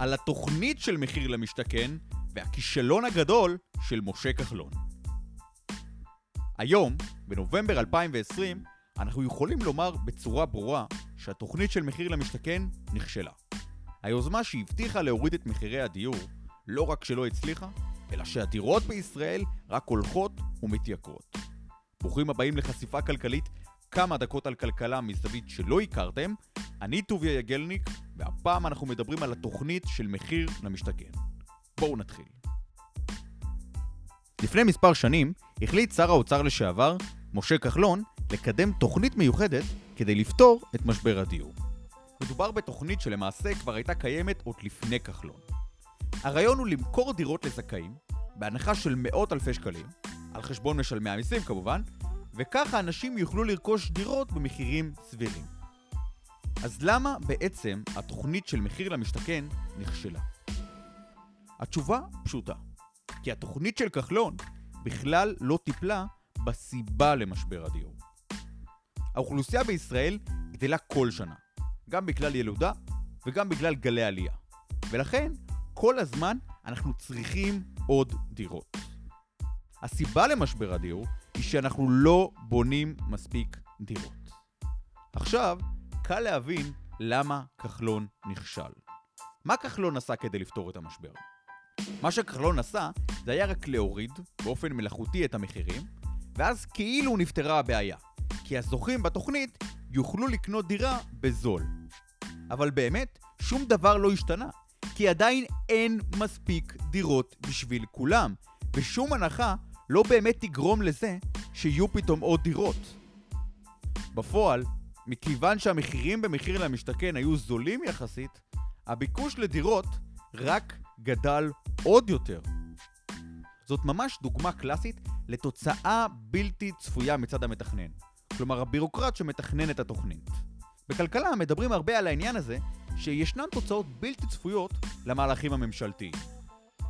על התוכנית של מחיר למשתכן והכישלון הגדול של משה כחלון. היום, בנובמבר 2020, אנחנו יכולים לומר בצורה ברורה שהתוכנית של מחיר למשתכן נכשלה. היוזמה שהבטיחה להוריד את מחירי הדיור לא רק שלא הצליחה, אלא שהדירות בישראל רק הולכות ומתייקרות. ברוכים הבאים לחשיפה כלכלית, כמה דקות על כלכלה מזווית שלא הכרתם. אני טוביה יגלניק, והפעם אנחנו מדברים על התוכנית של מחיר למשתכן. בואו נתחיל. לפני מספר שנים החליט שר האוצר לשעבר, משה כחלון, לקדם תוכנית מיוחדת כדי לפתור את משבר הדיור. מדובר בתוכנית שלמעשה כבר הייתה קיימת עוד לפני כחלון. הרעיון הוא למכור דירות לזכאים, בהנחה של מאות אלפי שקלים, על חשבון משלמי המיסים כמובן, וככה אנשים יוכלו לרכוש דירות במחירים סבירים. אז למה בעצם התוכנית של מחיר למשתכן נכשלה? התשובה פשוטה, כי התוכנית של כחלון בכלל לא טיפלה בסיבה למשבר הדיור. האוכלוסייה בישראל גדלה כל שנה, גם בגלל ילודה וגם בגלל גלי עלייה. ולכן, כל הזמן אנחנו צריכים עוד דירות. הסיבה למשבר הדיור היא שאנחנו לא בונים מספיק דירות. עכשיו, קל להבין למה כחלון נכשל. מה כחלון עשה כדי לפתור את המשבר? מה שכחלון עשה זה היה רק להוריד באופן מלאכותי את המחירים, ואז כאילו נפתרה הבעיה, כי הזוכים בתוכנית יוכלו לקנות דירה בזול. אבל באמת, שום דבר לא השתנה, כי עדיין אין מספיק דירות בשביל כולם, ושום הנחה לא באמת תגרום לזה שיהיו פתאום עוד דירות. בפועל, מכיוון שהמחירים במחיר למשתכן היו זולים יחסית, הביקוש לדירות רק גדל עוד יותר. זאת ממש דוגמה קלאסית לתוצאה בלתי צפויה מצד המתכנן. כלומר, הבירוקרט שמתכנן את התוכנית. בכלכלה מדברים הרבה על העניין הזה שישנן תוצאות בלתי צפויות למהלכים הממשלתיים.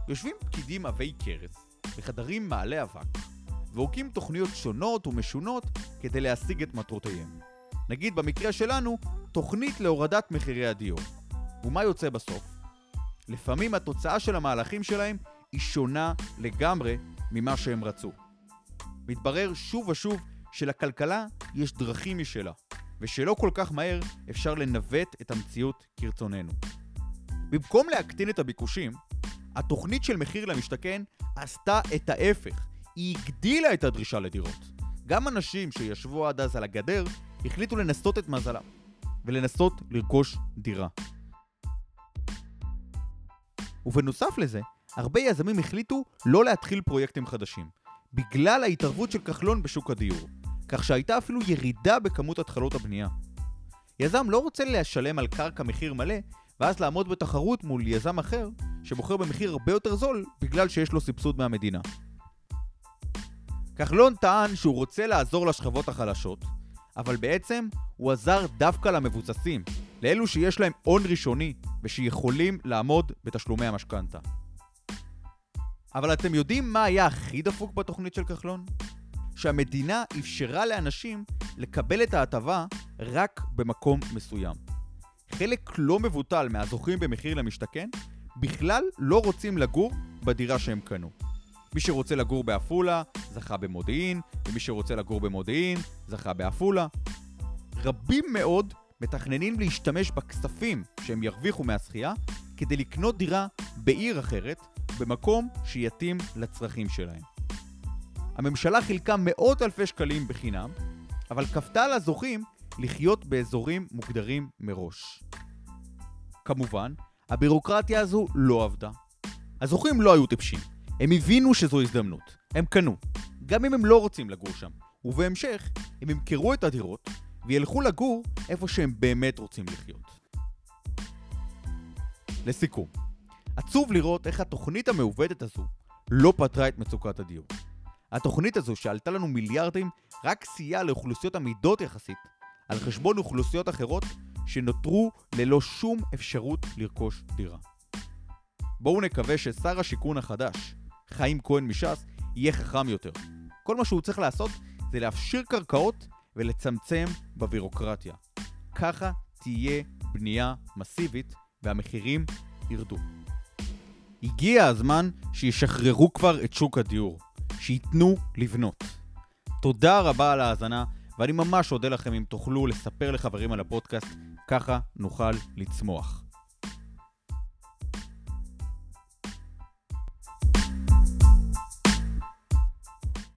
יושבים פקידים עבי כרס בחדרים מעלה אבק והוקים תוכניות שונות ומשונות כדי להשיג את מטרותיהם. נגיד במקרה שלנו, תוכנית להורדת מחירי הדיור. ומה יוצא בסוף? לפעמים התוצאה של המהלכים שלהם היא שונה לגמרי ממה שהם רצו. מתברר שוב ושוב שלכלכלה יש דרכים משלה, ושלא כל כך מהר אפשר לנווט את המציאות כרצוננו. במקום להקטין את הביקושים, התוכנית של מחיר למשתכן עשתה את ההפך, היא הגדילה את הדרישה לדירות. גם אנשים שישבו עד אז על הגדר החליטו לנסות את מזלם, ולנסות לרכוש דירה. ובנוסף לזה, הרבה יזמים החליטו לא להתחיל פרויקטים חדשים, בגלל ההתערבות של כחלון בשוק הדיור, כך שהייתה אפילו ירידה בכמות התחלות הבנייה. יזם לא רוצה לשלם על קרקע מחיר מלא, ואז לעמוד בתחרות מול יזם אחר, שמוכר במחיר הרבה יותר זול, בגלל שיש לו סבסוד מהמדינה. כחלון טען שהוא רוצה לעזור לשכבות החלשות, אבל בעצם הוא עזר דווקא למבוססים, לאלו שיש להם הון ראשוני ושיכולים לעמוד בתשלומי המשכנתה. אבל אתם יודעים מה היה הכי דפוק בתוכנית של כחלון? שהמדינה אפשרה לאנשים לקבל את ההטבה רק במקום מסוים. חלק לא מבוטל מהזוכים במחיר למשתכן בכלל לא רוצים לגור בדירה שהם קנו. מי שרוצה לגור בעפולה, זכה במודיעין, ומי שרוצה לגור במודיעין, זכה בעפולה. רבים מאוד מתכננים להשתמש בכספים שהם ירוויחו מהשחייה כדי לקנות דירה בעיר אחרת, במקום שיתאים לצרכים שלהם. הממשלה חילקה מאות אלפי שקלים בחינם, אבל כפתה על הזוכים לחיות באזורים מוגדרים מראש. כמובן, הבירוקרטיה הזו לא עבדה. הזוכים לא היו טיפשים, הם הבינו שזו הזדמנות, הם קנו, גם אם הם לא רוצים לגור שם, ובהמשך הם ימכרו את הדירות וילכו לגור איפה שהם באמת רוצים לחיות. לסיכום, עצוב לראות איך התוכנית המעוותת הזו לא פתרה את מצוקת הדיור. התוכנית הזו שעלתה לנו מיליארדים רק סייעה לאוכלוסיות עמידות יחסית על חשבון אוכלוסיות אחרות שנותרו ללא שום אפשרות לרכוש דירה. בואו נקווה ששר השיכון החדש, חיים כהן מש"ס, יהיה חכם יותר. כל מה שהוא צריך לעשות זה להפשיר קרקעות ולצמצם בבירוקרטיה. ככה תהיה בנייה מסיבית והמחירים ירדו. הגיע הזמן שישחררו כבר את שוק הדיור, שייתנו לבנות. תודה רבה על ההאזנה, ואני ממש אודה לכם אם תוכלו לספר לחברים על הפודקאסט, ככה נוכל לצמוח.